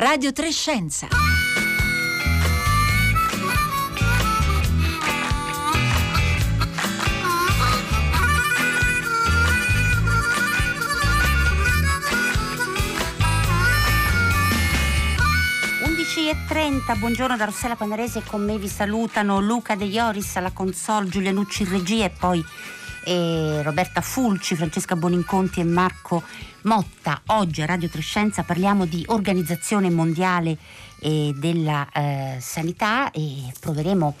Radio Trescenza. e 30, buongiorno da Rossella Panarese, con me vi salutano Luca De Ioris alla console, Giulia Nucci in regia e poi eh, Roberta Fulci, Francesca Boninconti e Marco Motta. Oggi a Radio Trescenza parliamo di Organizzazione Mondiale eh, della eh, Sanità e proveremo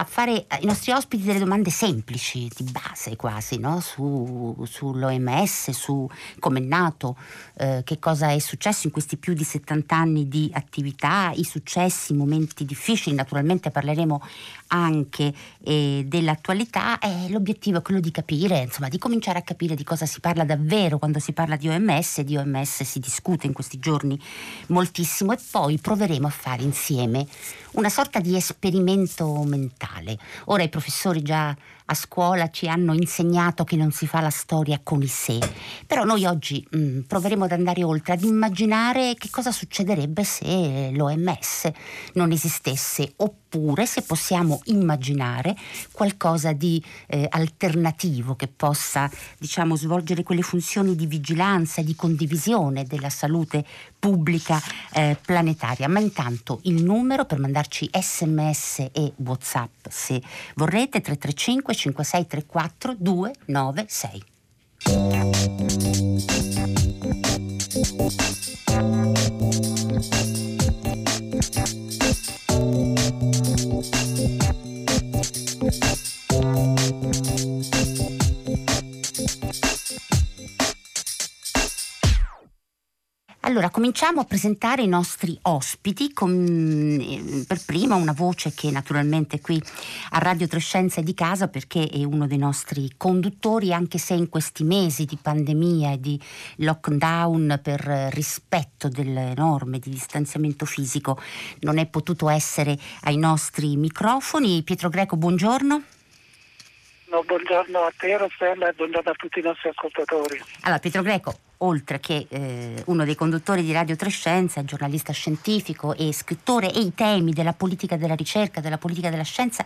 a fare ai nostri ospiti delle domande semplici, di base quasi, no? su, sull'OMS, su come è nato, eh, che cosa è successo in questi più di 70 anni di attività, i successi, i momenti difficili, naturalmente parleremo anche eh, dell'attualità e l'obiettivo è quello di capire, insomma, di cominciare a capire di cosa si parla davvero quando si parla di OMS di OMS si discute in questi giorni moltissimo e poi proveremo a fare insieme una sorta di esperimento mentale. Ora i professori già a scuola ci hanno insegnato che non si fa la storia con i sé, però noi oggi mh, mm, proveremo ad andare oltre, ad immaginare che cosa succederebbe se l'OMS non esistesse oppure se possiamo immaginare qualcosa di eh, alternativo che possa diciamo, svolgere quelle funzioni di vigilanza e di condivisione della salute pubblica eh, planetaria. Ma intanto il numero per mandarci sms e whatsapp se vorrete 335 5634 296. Cominciamo a presentare i nostri ospiti, con eh, per prima una voce che naturalmente qui a Radio Trescenza è di casa perché è uno dei nostri conduttori, anche se in questi mesi di pandemia e di lockdown per rispetto delle norme di distanziamento fisico non è potuto essere ai nostri microfoni. Pietro Greco, buongiorno. No, buongiorno a te Rossella e buongiorno a tutti i nostri ascoltatori. Allora, Pietro Greco, oltre che eh, uno dei conduttori di Radio Trescenza, giornalista scientifico e scrittore, e i temi della politica della ricerca, della politica della scienza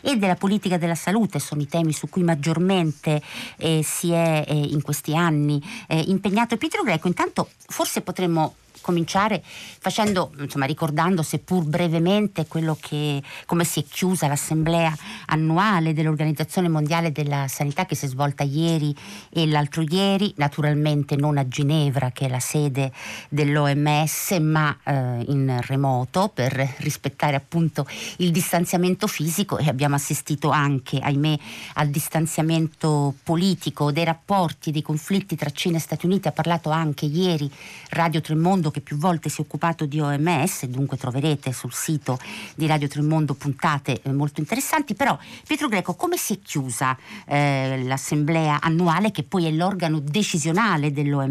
e della politica della salute sono i temi su cui maggiormente eh, si è eh, in questi anni eh, impegnato. Pietro Greco, intanto forse potremmo cominciare facendo, insomma, ricordando seppur brevemente quello che, come si è chiusa l'assemblea annuale dell'Organizzazione Mondiale della Sanità che si è svolta ieri e l'altro ieri, naturalmente non a Ginevra che è la sede dell'OMS, ma eh, in remoto per rispettare appunto il distanziamento fisico e abbiamo assistito anche, ahimè, al distanziamento politico dei rapporti, dei conflitti tra Cina e Stati Uniti. Ha parlato anche ieri Radio Tremondo che più volte si è occupato di OMS, dunque troverete sul sito di Radio Tremondo puntate eh, molto interessanti, però Pietro Greco come si è chiusa eh, l'assemblea annuale che poi è l'organo decisionale dell'OMS?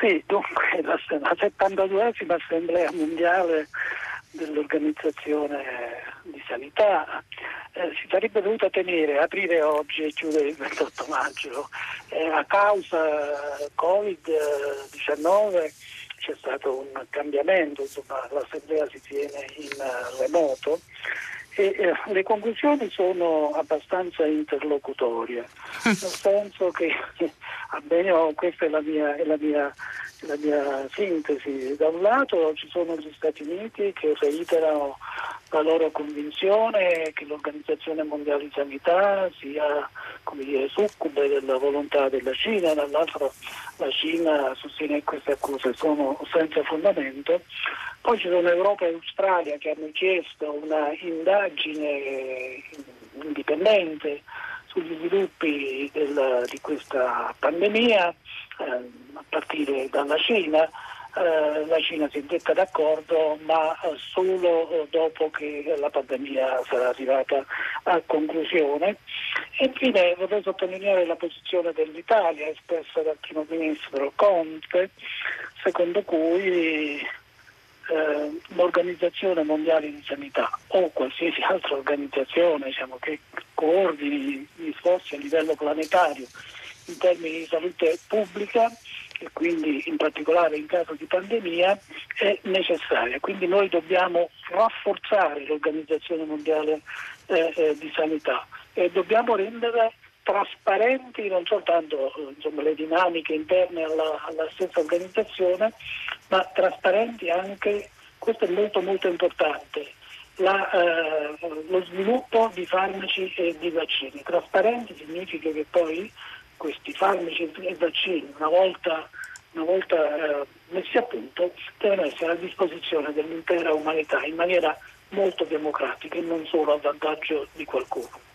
Sì, dunque la, la 72esima assemblea mondiale dell'Organizzazione di Sanità eh, si sarebbe dovuta tenere, aprire oggi e chiudere il 28 maggio. Eh, a causa Covid-19 c'è stato un cambiamento, insomma, l'assemblea si tiene in uh, remoto e eh, le conclusioni sono abbastanza interlocutorie, nel senso che, almeno questa è la mia, è la mia la mia sintesi. Da un lato ci sono gli Stati Uniti che reiterano la loro convinzione che l'Organizzazione Mondiale di Sanità sia dire, succube della volontà della Cina, dall'altro la Cina sostiene che queste accuse sono senza fondamento. Poi ci sono Europa e Australia che hanno chiesto una indagine indipendente sugli sviluppi del, di questa pandemia eh, a partire dalla Cina. Eh, la Cina si è detta d'accordo, ma solo dopo che la pandemia sarà arrivata a conclusione. Infine vorrei sottolineare la posizione dell'Italia espressa dal primo ministro Conte, secondo cui eh, l'Organizzazione Mondiale di Sanità o qualsiasi altra organizzazione diciamo, che coordini gli sforzi a livello planetario in termini di salute pubblica e quindi in particolare in caso di pandemia è necessaria. Quindi noi dobbiamo rafforzare l'Organizzazione Mondiale eh, eh, di Sanità e dobbiamo rendere trasparenti non soltanto eh, insomma, le dinamiche interne alla, alla, stessa organizzazione, ma trasparenti anche, questo è molto molto importante, la, eh, lo sviluppo di farmaci e di vaccini. Trasparenti significa che poi questi farmaci e vaccini, una volta, una volta eh, messi a punto, devono essere a disposizione dell'intera umanità in maniera molto democratica e non solo a vantaggio di qualcuno.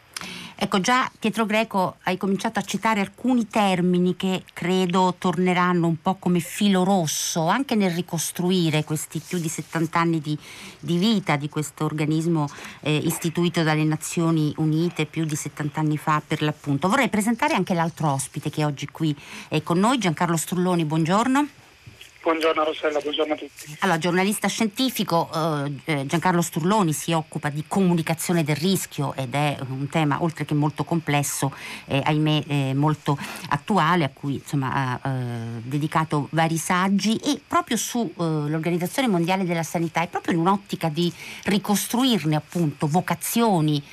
Ecco, già Pietro Greco hai cominciato a citare alcuni termini che credo torneranno un po' come filo rosso anche nel ricostruire questi più di 70 anni di, di vita di questo organismo eh, istituito dalle Nazioni Unite più di 70 anni fa per l'appunto. Vorrei presentare anche l'altro ospite che oggi qui è con noi, Giancarlo Strulloni, buongiorno. Buongiorno Rossella, buongiorno a tutti. Allora, giornalista scientifico eh, eh, Giancarlo Sturloni si occupa di comunicazione del rischio ed è un tema oltre che molto complesso, eh, ahimè eh, molto attuale, a cui insomma, ha eh, dedicato vari saggi e proprio sull'Organizzazione eh, Mondiale della Sanità è proprio in un'ottica di ricostruirne appunto vocazioni,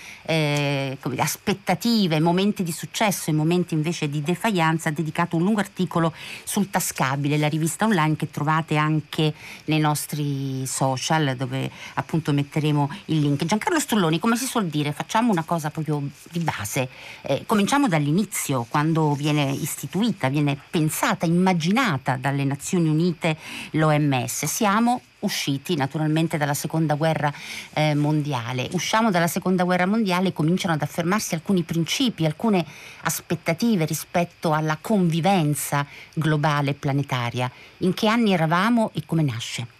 aspettative, momenti di successo e momenti invece di defaianza, ha dedicato un lungo articolo sul tascabile, la rivista online che trovate anche nei nostri social dove appunto metteremo il link. Giancarlo Strulloni, come si suol dire, facciamo una cosa proprio di base. Eh, cominciamo dall'inizio, quando viene istituita, viene pensata, immaginata dalle Nazioni Unite l'OMS. Siamo usciti naturalmente dalla seconda guerra eh, mondiale. Usciamo dalla seconda guerra mondiale e cominciano ad affermarsi alcuni principi, alcune aspettative rispetto alla convivenza globale e planetaria. In che anni eravamo e come nasce?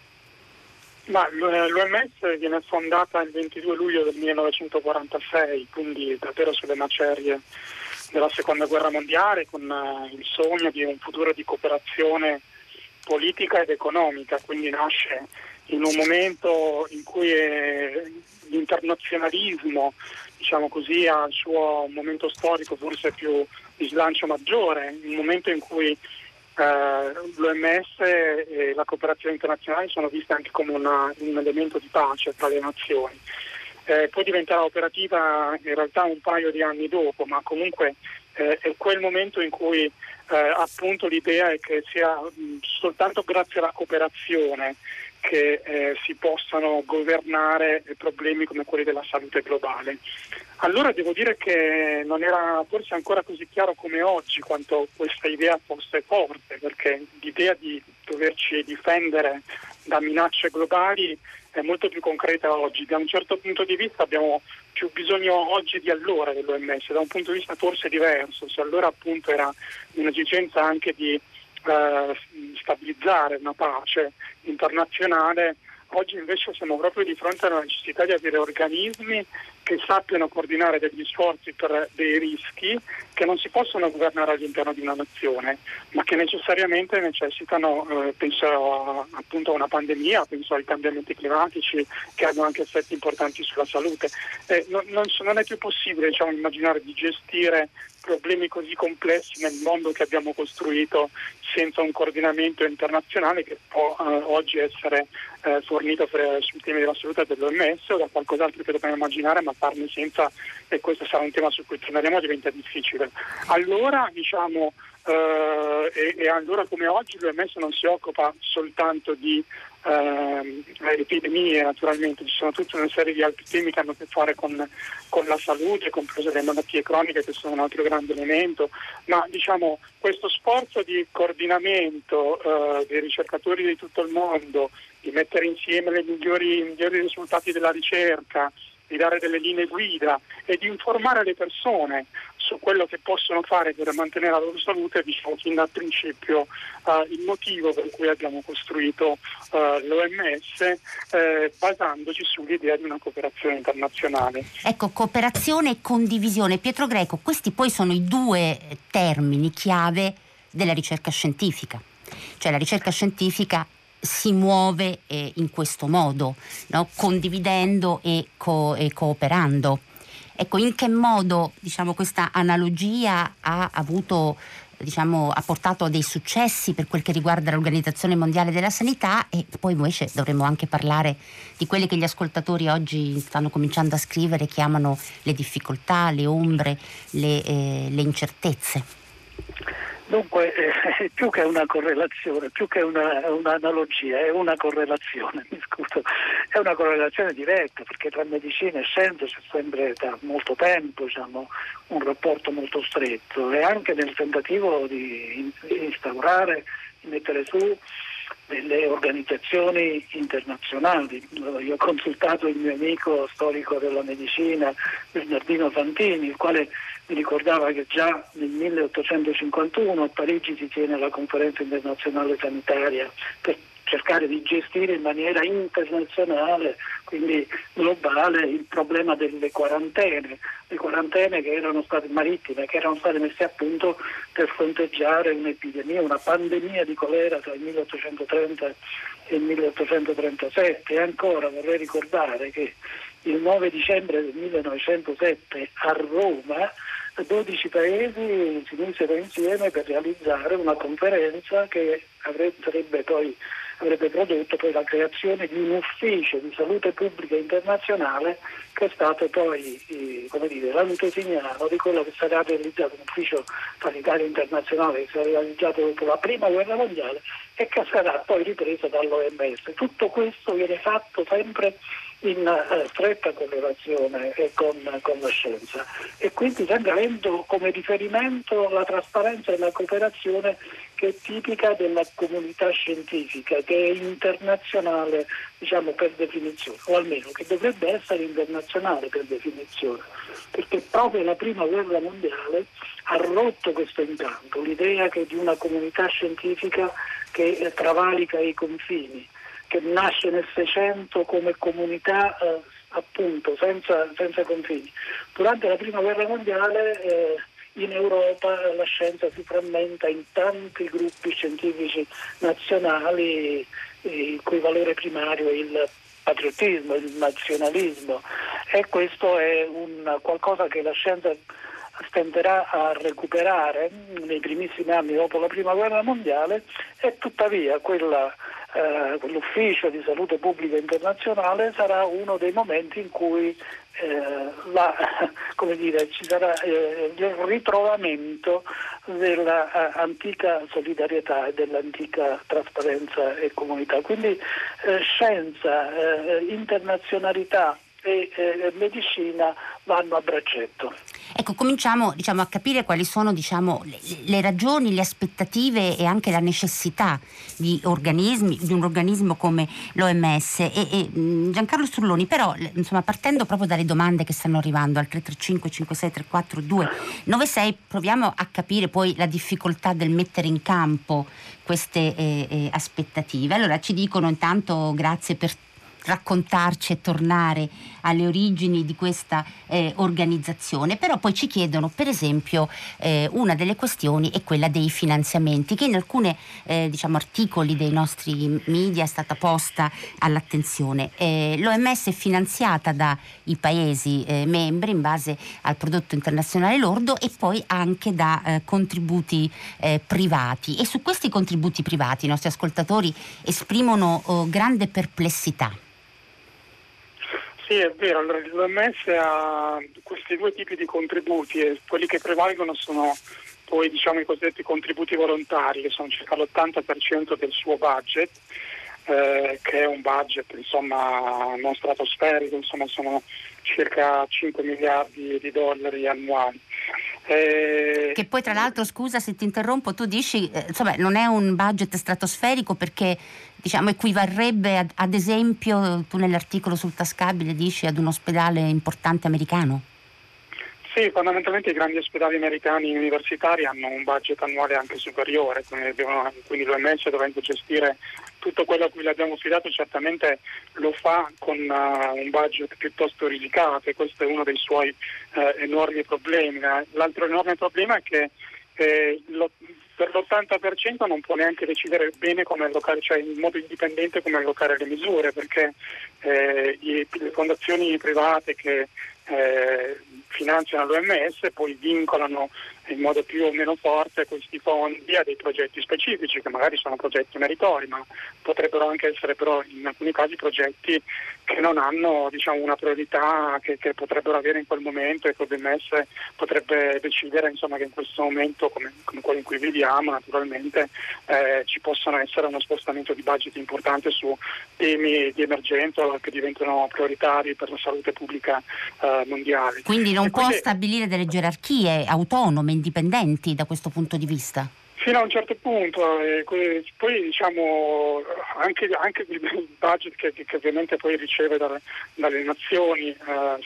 Ma l'OMS viene fondata il 22 luglio del 1946, quindi davvero sulle macerie della seconda guerra mondiale, con uh, il sogno di un futuro di cooperazione politica ed economica, quindi nasce in un momento in cui l'internazionalismo diciamo così, ha il suo momento storico forse più di slancio maggiore, un momento in cui eh, l'OMS e la cooperazione internazionale sono viste anche come una, un elemento di pace tra le nazioni. Eh, poi diventerà operativa in realtà un paio di anni dopo, ma comunque eh, è quel momento in cui eh, appunto l'idea è che sia mh, soltanto grazie alla cooperazione che eh, si possano governare problemi come quelli della salute globale. Allora devo dire che non era forse ancora così chiaro come oggi quanto questa idea fosse forte, perché l'idea di doverci difendere da minacce globali è molto più concreta oggi. Da un certo punto di vista abbiamo più bisogno oggi di allora dell'OMS, da un punto di vista forse diverso, se allora appunto era un'esigenza anche di eh, stabilizzare una pace internazionale, Oggi invece siamo proprio di fronte alla necessità di avere organismi che sappiano coordinare degli sforzi per dei rischi che non si possono governare all'interno di una nazione, ma che necessariamente necessitano, eh, penso a, appunto a una pandemia, penso ai cambiamenti climatici che hanno anche effetti importanti sulla salute. Eh, non, non, non, è più possibile diciamo, immaginare di gestire problemi così complessi nel mondo che abbiamo costruito senza un coordinamento internazionale che può eh, oggi essere eh, fornito per, sui temi della salute dell'OMS o da qualcos'altro che dobbiamo immaginare, ma farne senza, e questo sarà un tema su cui torneremo, diventa difficile. Allora diciamo Uh, e, e, allora come oggi l'OMS non si occupa soltanto di uh, epidemie, naturalmente ci sono tutta una serie di altri temi che hanno a che fare con, con, la salute, comprese le malattie croniche che sono un altro grande elemento, ma diciamo questo sforzo di coordinamento uh, dei ricercatori di tutto il mondo, di mettere insieme i migliori, migliori risultati della ricerca, di dare delle linee guida e di informare le persone su quello che possono fare per mantenere la loro salute, diciamo fin dal principio uh, il motivo per cui abbiamo costruito uh, l'OMS eh, basandoci sull'idea di una cooperazione internazionale. Ecco, cooperazione e condivisione. Pietro Greco, questi poi sono i due termini chiave della ricerca scientifica. Cioè la ricerca scientifica si muove eh, in questo modo, no? condividendo e, co- e, cooperando. Ecco, in che modo diciamo, questa analogia ha avuto diciamo, ha portato a dei successi per quel che riguarda l'Organizzazione Mondiale della Sanità e poi invece dovremmo anche parlare di quelle che gli ascoltatori oggi stanno cominciando a scrivere, chiamano le difficoltà, le ombre, le, eh, le incertezze. Dunque, eh, più che una correlazione, più che una, un'analogia, è una correlazione, mi scuso, è una correlazione diretta, perché tra medicina e scienza c'è sempre da molto tempo diciamo, un rapporto molto stretto e anche nel tentativo di instaurare, di mettere su delle organizzazioni internazionali. Io ho consultato il mio amico storico della medicina, Bernardino Fantini, il quale mi ricordava che già nel 1851 a Parigi si tiene la conferenza internazionale sanitaria per cercare di gestire in maniera internazionale, quindi globale, il problema delle quarantene, le quarantene che erano state marittime, che erano state messe a punto per fronteggiare un'epidemia, una pandemia di colera tra il 1830 e il 1837. E ancora vorrei ricordare che il 9 dicembre del 1907 a Roma 12 paesi si misero insieme per realizzare una conferenza che avrebbe, poi, avrebbe prodotto poi la creazione di un ufficio di salute pubblica internazionale che è stato poi eh, dire, l'antesignano di quello che sarà realizzato un ufficio sanitario internazionale che sarà realizzato dopo la prima guerra mondiale e che sarà poi ripreso dall'OMS. Tutto questo viene fatto sempre in eh, stretta correlazione con, con, la scienza. E quindi avendo come riferimento la trasparenza e la cooperazione che è tipica della comunità scientifica, che è internazionale diciamo, per definizione, o almeno che dovrebbe essere internazionale per definizione, perché proprio la prima guerra mondiale ha rotto questo incanto, l'idea che di una comunità scientifica che travalica i confini che nasce nel Seicento come comunità eh, appunto senza, senza, confini. Durante la prima guerra mondiale eh, in Europa la scienza si frammenta in tanti gruppi scientifici nazionali il cui valore primario è il patriottismo, il nazionalismo e questo è un, qualcosa che la scienza stenderà a recuperare nei primissimi anni dopo la prima guerra mondiale e tuttavia quella eh, l'ufficio di salute pubblica internazionale sarà uno dei momenti in cui eh, la, dire, ci sarà eh, il ritrovamento dell'antica solidarietà e dell'antica trasparenza e comunità. Quindi eh, scienza, eh, internazionalità e eh, medicina vanno a braccetto. Ecco, cominciamo diciamo, a capire quali sono diciamo, le, le, ragioni, le aspettative e anche la necessità di, di un organismo come l'OMS. E, e, Giancarlo Strulloni, però, insomma, partendo proprio dalle domande che stanno arrivando al 335 5634 296, proviamo a capire poi la difficoltà del mettere in campo queste eh, eh, aspettative. Allora ci dicono intanto grazie per raccontarci e tornare alle origini di questa eh, organizzazione, però poi ci chiedono per esempio eh, una delle questioni è quella dei finanziamenti che in alcuni eh, diciamo, articoli dei nostri media è stata posta all'attenzione. Eh, L'OMS è finanziata dai Paesi eh, membri in base al prodotto internazionale lordo e poi anche da eh, contributi privati e su questi contributi privati i nostri ascoltatori esprimono oh, grande perplessità. Sì, è vero, allora, l'OMS ha questi due tipi di contributi e quelli che prevalgono sono poi diciamo, i cosiddetti contributi volontari, che sono circa l'80% del suo budget, eh, che è un budget insomma, non stratosferico, insomma, sono circa 5 miliardi di dollari annuali. Eh, che poi tra l'altro, scusa se ti interrompo, tu dici, eh, insomma, non è un budget stratosferico perché diciamo, equivarrebbe ad, ad esempio, tu nell'articolo sul tascabile dici, ad un ospedale importante americano? Sì, fondamentalmente i grandi ospedali americani universitari hanno un budget annuale anche superiore, quindi l'OMS dovendo gestire tutto quello a cui l'abbiamo affidato certamente lo fa con uh, un budget piuttosto risicato e questo è uno dei suoi uh, enormi problemi. L'altro enorme problema è che eh, lo, per l'80% non può neanche decidere bene come allocare, cioè in modo indipendente come allocare le misure, perché eh, le fondazioni private che eh, finanziano l'OMS poi vincolano in modo più o meno forte questi fondi a dei progetti specifici che magari sono progetti meritori ma potrebbero anche essere però in alcuni casi progetti che non hanno diciamo, una priorità che, che, potrebbero avere in quel momento e che l'OMS potrebbe decidere insomma, che in questo momento come, come, quello in cui viviamo naturalmente eh, ci possano essere uno spostamento di budget importante su temi di emergenza che diventano prioritari per la salute pubblica eh, mondiale. Quindi non e può quindi... stabilire delle gerarchie autonome indipendenti da questo punto di vista? Fino a un certo punto, eh, poi diciamo anche, anche il budget che, che, ovviamente poi riceve dalle, dalle nazioni, eh,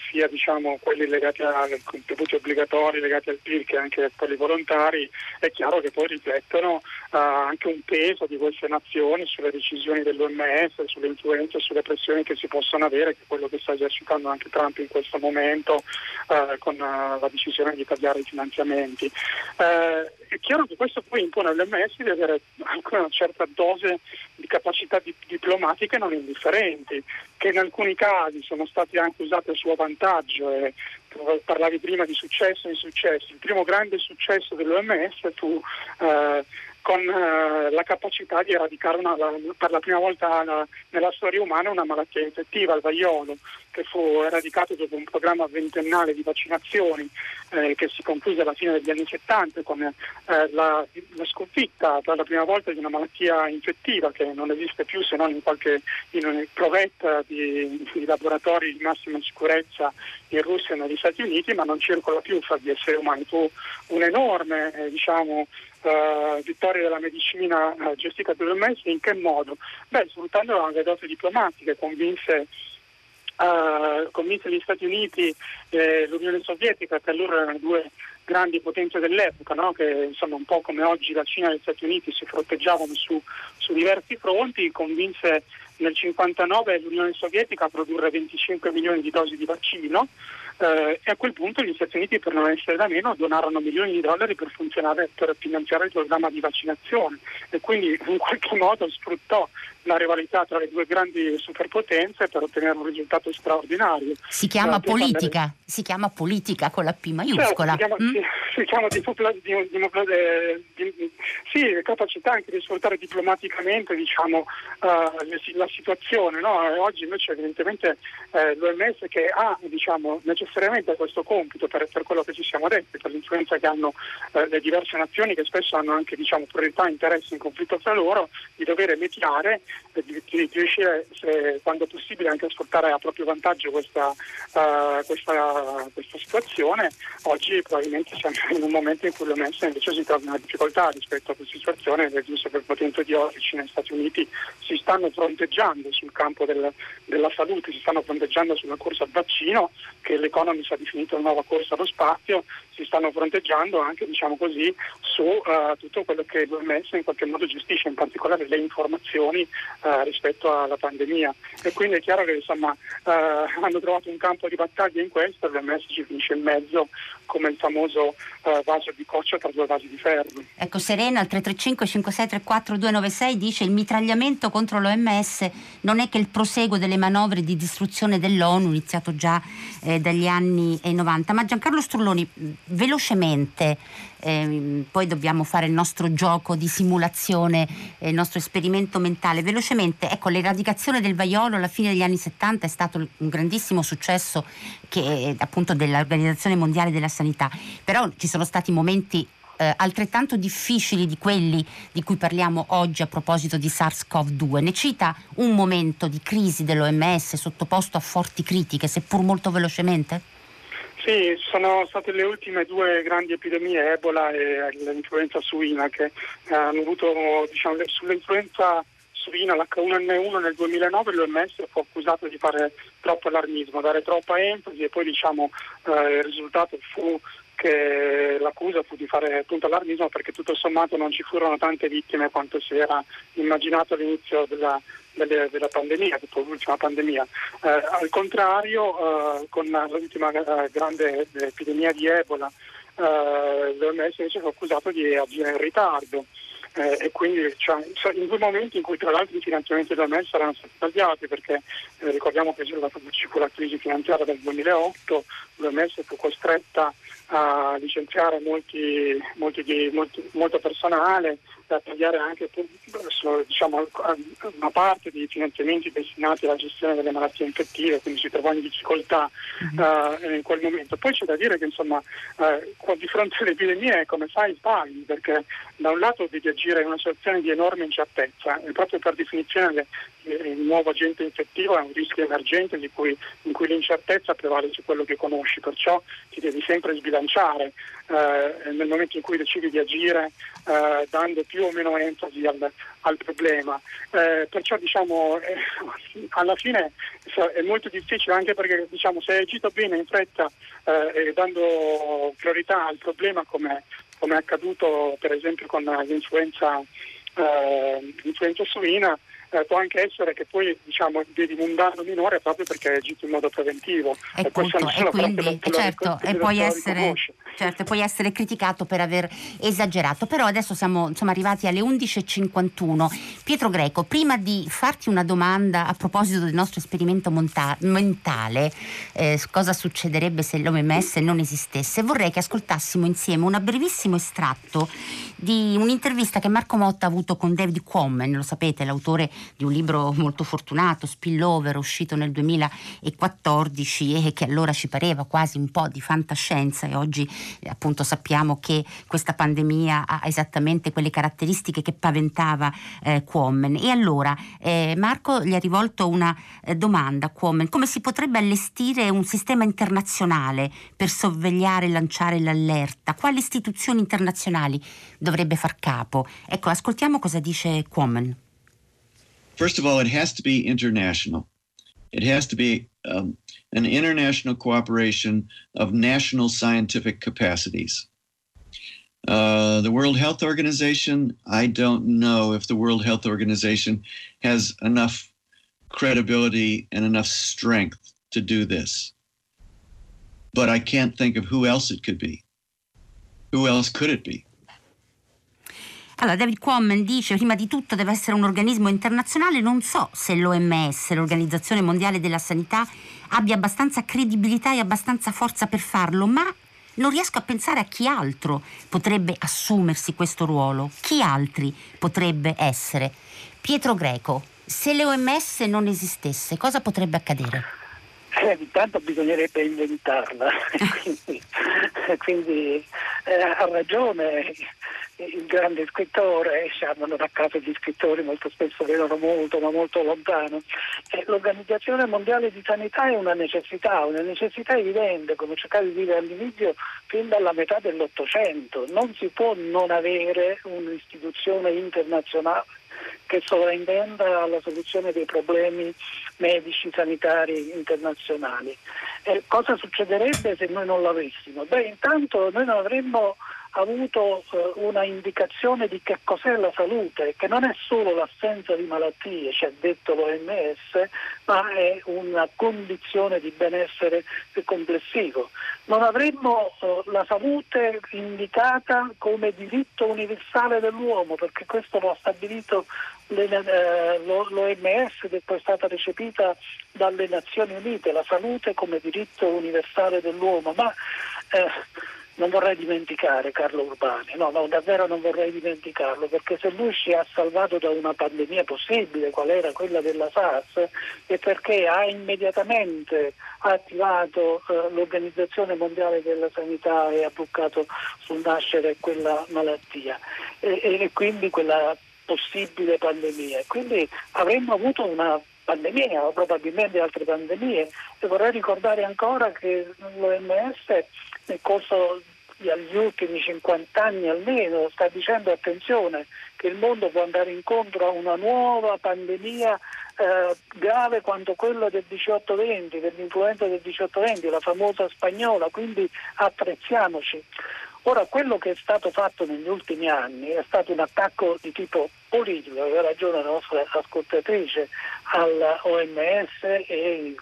sia diciamo, quelli legati ai contributi obbligatori legati al PIL che anche quelli volontari, è chiaro che poi riflettono eh, anche un peso di queste nazioni sulle decisioni dell'OMS, sulle influenze, sulle pressioni che si possono avere, che è quello che sta esercitando anche Trump in questo momento eh, con uh, la decisione di tagliare i finanziamenti. Eh, è chiaro che questo poi impone all'MS di avere anche una certa dose di capacità di, diplomatiche non indifferenti, che in alcuni casi sono state anche usate a suo vantaggio. E, parlavi prima di successo e insuccesso. Il primo grande successo dell'OMS fu eh, con eh, la capacità di eradicare una, la, per la prima volta la, nella storia umana una malattia infettiva, il vaiolo, che fu eradicato dopo un programma ventennale di vaccinazioni eh, che si concluse alla fine degli anni 70 con eh, la, la, sconfitta per la prima volta di una malattia infettiva che non esiste più se non in qualche in provetta di, di laboratori di massima sicurezza in Russia e negli Stati Uniti, ma non circola più fra gli esseri umani. Fu un'enorme eh, diciamo, uh, vittoria della medicina uh, gestita dall'OMS in che modo? Beh, sfruttando le doti diplomatiche convinse, uh, convinse gli Stati Uniti e l'Unione Sovietica, che allora erano due grandi potenze dell'epoca, no? che insomma un po' come oggi la Cina e gli Stati Uniti si fronteggiavano su, su diversi fronti, convinse nel 1959 l'Unione Sovietica a produrre 25 milioni di dosi di vaccino eh, e a quel punto gli Stati Uniti per non essere da meno donarono milioni di dollari per, per finanziare il programma di vaccinazione. E quindi in qualche modo sfruttò la rivalità tra le due grandi superpotenze per ottenere un risultato straordinario. Si chiama eh, politica, si chiama politica con la P maiuscola. Certo, si chiama, mm? si, si chiama dimopla, eh, dim, sì, capacità anche di sfruttare diplomaticamente diciamo, uh, la situazione. No? Oggi invece evidentemente eh, l'OMS che ha diciamo, necessariamente questo compito per, per, quello che ci siamo detti, per l'influenza che hanno eh, le diverse nazioni che spesso hanno anche diciamo, priorità, interessi in conflitto tra loro, di dover mediare di, di, riuscire se, quando possibile anche a sfruttare a proprio vantaggio questa, uh, questa, questa, situazione, oggi probabilmente siamo in un momento in cui l'OMS invece si trova in una difficoltà rispetto a questa situazione, le due superpotenti di oggi negli Stati Uniti si stanno fronteggiando sul campo del, della salute, si stanno fronteggiando sulla corsa al vaccino, che l'Economist ha definito una nuova corsa allo spazio, si stanno fronteggiando anche diciamo così, su uh, tutto quello che l'OMS in qualche modo gestisce, in particolare le informazioni uh, rispetto alla pandemia. E quindi è chiaro che insomma, uh, hanno trovato un campo di battaglia in questo e l'OMS ci finisce in mezzo come il famoso vaso di coccia tra due vasi di ferro. Ecco, Serena al 335 5634 296 dice il mitragliamento contro l'OMS non è che il proseguo delle manovre di distruzione dell'ONU iniziato già eh, dagli anni 90. Ma Giancarlo Strulloni, velocemente, eh, poi dobbiamo fare il nostro gioco di simulazione, eh, il nostro esperimento mentale. Velocemente, ecco, l'eradicazione del vaiolo alla fine degli anni 70 è stato un grandissimo successo che, appunto dell'Organizzazione Mondiale della Sanità, però ci sono stati momenti eh, altrettanto difficili di quelli di cui parliamo oggi a proposito di SARS-CoV-2. Ne cita un momento di crisi dell'OMS sottoposto a forti critiche, seppur molto velocemente? Sì, sono state le ultime due grandi epidemie, Ebola e l'influenza suina, che eh, hanno avuto, diciamo, sull'influenza suina, l'H1N1 nel 2009 l'OMS fu accusato di fare troppo allarmismo, dare troppa enfasi e poi diciamo, eh, il risultato fu che l'accusa fu di fare appunto allarmismo perché tutto sommato non ci furono tante vittime quanto si era immaginato all'inizio della, della, della pandemia, dopo l'ultima pandemia. Eh, al contrario, eh, con l'ultima eh, grande epidemia di Ebola, eh, l'OMS invece fu accusato di agire in ritardo eh, e quindi cioè, in due momenti in cui tra l'altro i finanziamenti dell'OMS saranno stati tagliati perché eh, ricordiamo che ci fu la crisi finanziaria del 2008, l'OMS fu costretta a licenziare molti, molti, molti, molto personale, a tagliare anche diciamo, una parte dei finanziamenti destinati alla gestione delle malattie infettive, quindi si trovò in difficoltà uh, in quel momento. Poi c'è da dire che insomma, uh, di fronte alle epidemie come fai sbagli, perché da un lato devi agire in una situazione di enorme incertezza e proprio per definizione il nuovo agente infettivo è un rischio emergente cui, in cui l'incertezza prevale su quello che conosci, perciò ti devi sempre sbilanciare eh, nel momento in cui decidi di agire eh, dando più o meno enfasi al, al problema. Eh, perciò diciamo eh, alla fine è molto difficile anche perché diciamo, se hai agito bene in fretta eh, e dando priorità al problema come, come è accaduto per esempio con l'influenza, eh, l'influenza suina, eh, può anche essere che poi diciamo, devi un danno minore proprio perché agito in modo preventivo. E, culto, e quindi, certo, e puoi essere, certo, puoi essere criticato per aver esagerato. Però adesso siamo insomma, arrivati alle 11.51. Pietro Greco, prima di farti una domanda a proposito del nostro esperimento monta- mentale, eh, cosa succederebbe se l'OMS non esistesse, vorrei che ascoltassimo insieme un brevissimo estratto di un'intervista che Marco Motta ha avuto con David Quammen, lo sapete, l'autore di un libro molto fortunato, Spillover, uscito nel 2014 e che allora ci pareva quasi un po' di fantascienza e oggi eh, appunto sappiamo che questa pandemia ha esattamente quelle caratteristiche che paventava eh, Quammen. E allora eh, Marco gli ha rivolto una eh, domanda Quammen, come si potrebbe allestire un sistema internazionale per sorvegliare e lanciare l'allerta? Quali istituzioni internazionali dovrebbe far capo? Ecco, ascoltiamo cosa dice Quammen. First of all, it has to be international. It has to be um, an international cooperation of national scientific capacities. Uh, the World Health Organization, I don't know if the World Health Organization has enough credibility and enough strength to do this. But I can't think of who else it could be. Who else could it be? Allora, David Quammen dice prima di tutto deve essere un organismo internazionale, non so se l'OMS, l'Organizzazione Mondiale della Sanità, abbia abbastanza credibilità e abbastanza forza per farlo, ma non riesco a pensare a chi altro potrebbe assumersi questo ruolo, chi altri potrebbe essere. Pietro Greco, se l'OMS non esistesse, cosa potrebbe accadere? Eh, intanto bisognerebbe inventarla, quindi, quindi eh, ha ragione il grande scrittore, siamo non a caso gli scrittori molto spesso vedono molto ma molto lontano. E l'Organizzazione Mondiale di Sanità è una necessità, una necessità evidente, come cercavo di dire all'inizio, fin dalla metà dell'Ottocento. Non si può non avere un'istituzione internazionale che sovrintenda alla soluzione dei problemi medici, sanitari internazionali. Eh, cosa succederebbe se noi non l'avessimo? Beh, intanto noi non avremmo avuto eh, una indicazione di che cos'è la salute, che non è solo l'assenza di malattie, ci ha detto l'OMS, ma è una condizione di benessere complessivo. Non avremmo eh, la salute indicata come diritto universale dell'uomo, perché questo lo ha stabilito eh, l'OMS poi è stata recepita dalle Nazioni Unite, la salute come diritto universale dell'uomo. Ma, eh, non vorrei dimenticare Carlo Urbani, no, no, davvero non vorrei dimenticarlo, perché se lui ci ha salvato da una pandemia possibile, qual era quella della SARS, è perché ha immediatamente attivato eh, l'Organizzazione Mondiale della Sanità e ha bloccato sul nascere quella malattia e, e quindi quella possibile pandemia. Quindi avremmo avuto una pandemia o probabilmente altre pandemie e vorrei ricordare ancora che l'OMS nel corso degli ultimi 50 anni almeno sta dicendo attenzione che il mondo può andare incontro a una nuova pandemia eh, grave quanto quella del 18-20, dell'influenza del 18-20, la famosa spagnola, quindi attrezziamoci. Ora, quello che è stato fatto negli ultimi anni è stato un attacco di tipo politico, aveva ragione la nostra ascoltatrice, all'OMS e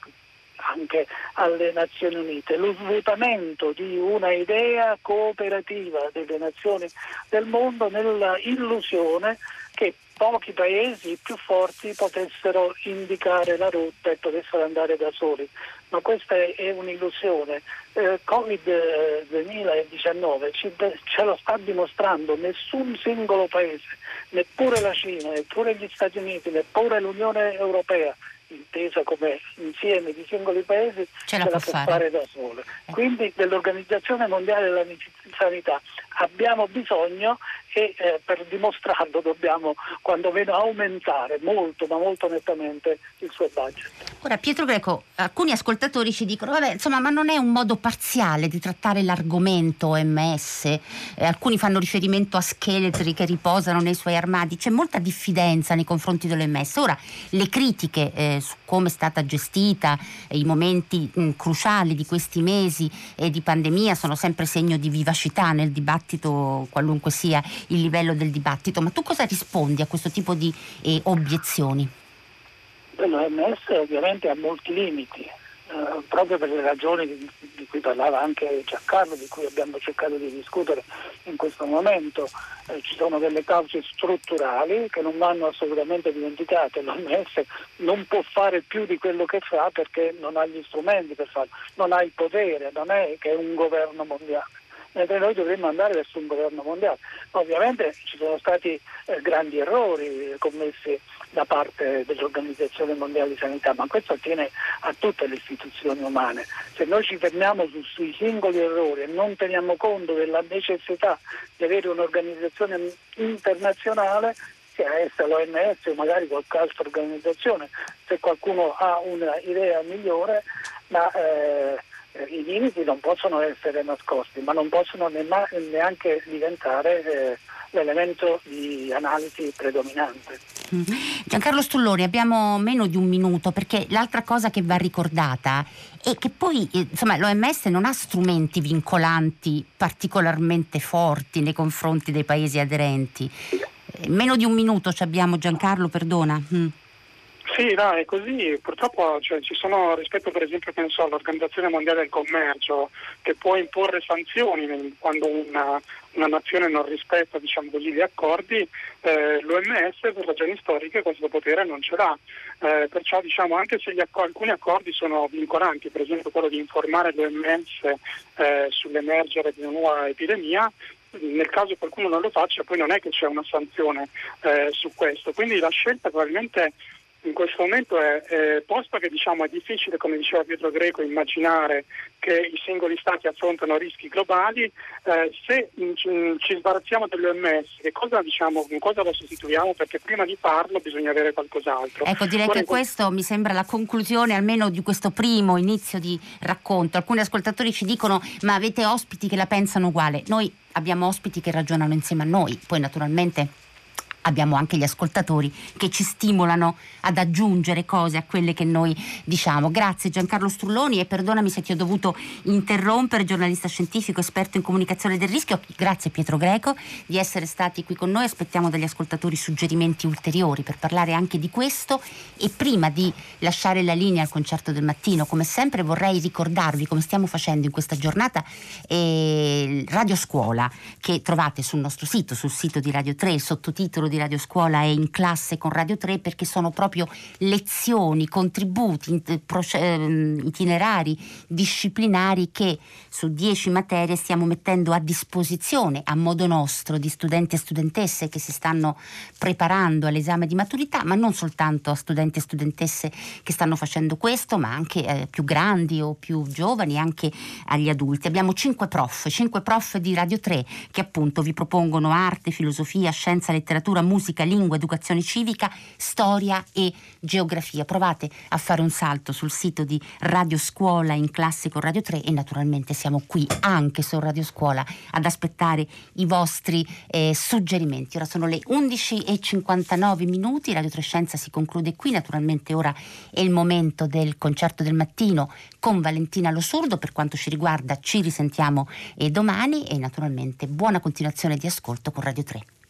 anche alle Nazioni Unite, lo svuotamento di una idea cooperativa delle nazioni del mondo nella illusione che pochi paesi più forti potessero indicare la rotta e potessero andare da soli. Ma questa è un'illusione. Eh, Covid-2019 ci, ce lo sta dimostrando, nessun singolo paese, neppure la Cina, neppure gli Stati Uniti, neppure l'Unione Europea intesa come insieme di singoli paesi, ce la, ce la può fare. fare. da sola. Eh. Quindi dell'Organizzazione Mondiale della Sanità abbiamo bisogno e eh, per dimostrarlo dobbiamo quando meno aumentare molto ma molto nettamente il suo budget. Ora Pietro Greco, alcuni ascoltatori ci dicono vabbè insomma ma non è un modo parziale di trattare l'argomento OMS, eh, alcuni fanno riferimento a scheletri che riposano nei suoi armadi, c'è molta diffidenza nei confronti dell'OMS. Ora le critiche eh, su come è stata gestita, eh, i momenti mh, cruciali di questi mesi eh, di pandemia sono sempre segno di vivacità nel dibattito qualunque sia il livello del dibattito, ma tu cosa rispondi a questo tipo di eh, obiezioni? L'OMS ovviamente ha molti limiti, eh, proprio per le ragioni di, di, cui parlava anche Giancarlo, di cui abbiamo cercato di discutere in questo momento. Eh, ci sono delle cause strutturali che non vanno assolutamente dimenticate. L'OMS non può fare più di quello che fa perché non ha gli strumenti per farlo, non ha il potere, non è che è un governo mondiale mentre noi dovremmo andare verso un governo mondiale. Ovviamente ci sono stati eh, grandi errori commessi da parte dell'Organizzazione Mondiale di Sanità, ma questo attiene a tutte le istituzioni umane. Se noi ci fermiamo su, sui singoli errori e non teniamo conto della necessità di avere un'organizzazione internazionale, sia essa l'OMS o magari qualche altra organizzazione, se qualcuno ha un'idea migliore, ma eh, i limiti non possono essere nascosti, ma non possono neanche diventare eh, l'elemento di analisi predominante. Mm. Giancarlo Stulloni, abbiamo meno di un minuto perché l'altra cosa che va ricordata è che poi eh, insomma, l'OMS non ha strumenti vincolanti particolarmente forti nei confronti dei paesi aderenti. Eh, meno di un minuto ci abbiamo Giancarlo, perdona. Mm. Sì, no, è così. Purtroppo cioè, ci sono, rispetto per esempio so, all'Organizzazione Mondiale del Commercio, che può imporre sanzioni quando una, una nazione non rispetta diciamo così, gli accordi, eh, l'OMS per ragioni storiche questo potere non ce l'ha. Eh, perciò diciamo, anche se accordi, alcuni accordi sono vincolanti, per esempio quello di informare l'OMS eh, sull'emergere di una nuova epidemia, nel caso qualcuno non lo faccia poi non è che c'è una sanzione eh, su questo. Quindi la scelta probabilmente in questo momento è, è posto che diciamo, è difficile, come diceva Pietro Greco, immaginare che i singoli stati affrontano rischi globali, eh, se in, ci sbarazziamo dell'OMS, che cosa, diciamo, cosa lo sostituiamo? Perché prima di farlo bisogna avere qualcos'altro. Ecco, direi Ora che questo mi sembra la conclusione almeno di questo primo inizio di racconto. Alcuni ascoltatori ci dicono ma avete ospiti che la pensano uguale. Noi abbiamo ospiti che ragionano insieme a noi, poi naturalmente abbiamo anche gli ascoltatori che ci stimolano ad aggiungere cose a quelle che noi diciamo. Grazie Giancarlo Strulloni e perdonami se ti ho dovuto interrompere, giornalista scientifico, esperto in comunicazione del rischio. Grazie Pietro Greco di essere stati qui con noi. Aspettiamo dagli ascoltatori suggerimenti ulteriori per parlare anche di questo e prima di lasciare la linea al concerto del mattino, come sempre vorrei ricordarvi come stiamo facendo in questa giornata eh, Radio Scuola che trovate sul nostro sito, sul sito di Radio 3, il sottotitolo di Radio Scuola è in classe con Radio 3 perché sono proprio lezioni, contributi, ehm, itinerari disciplinari che su 10 materie stiamo mettendo a disposizione a modo nostro di studenti e studentesse che si stanno preparando all'esame di maturità, ma non soltanto a studenti e studentesse che stanno facendo questo, ma anche eh, più grandi o più giovani, anche agli adulti. Abbiamo 5 prof, 5 prof di Radio 3 che appunto vi propongono arte, filosofia, scienza, letteratura, musica, lingua, educazione civica, storia e geografia. Provate a fare un salto sul sito di Radio Scuola in classe con Radio 3 e naturalmente siamo qui anche su Radio Scuola ad aspettare i vostri eh, suggerimenti. Ora sono le 11.59 minuti, Radio 3 Scienza si conclude qui, naturalmente ora è il momento del concerto del mattino con Valentina Lo Sordo, per quanto ci riguarda ci risentiamo eh, domani e naturalmente buona continuazione di ascolto con Radio 3.